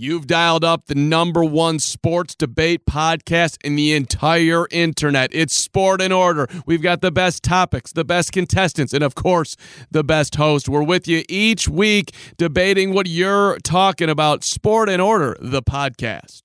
You've dialed up the number one sports debate podcast in the entire internet. It's Sport & Order. We've got the best topics, the best contestants, and of course, the best host. We're with you each week debating what you're talking about. Sport & Order, the podcast.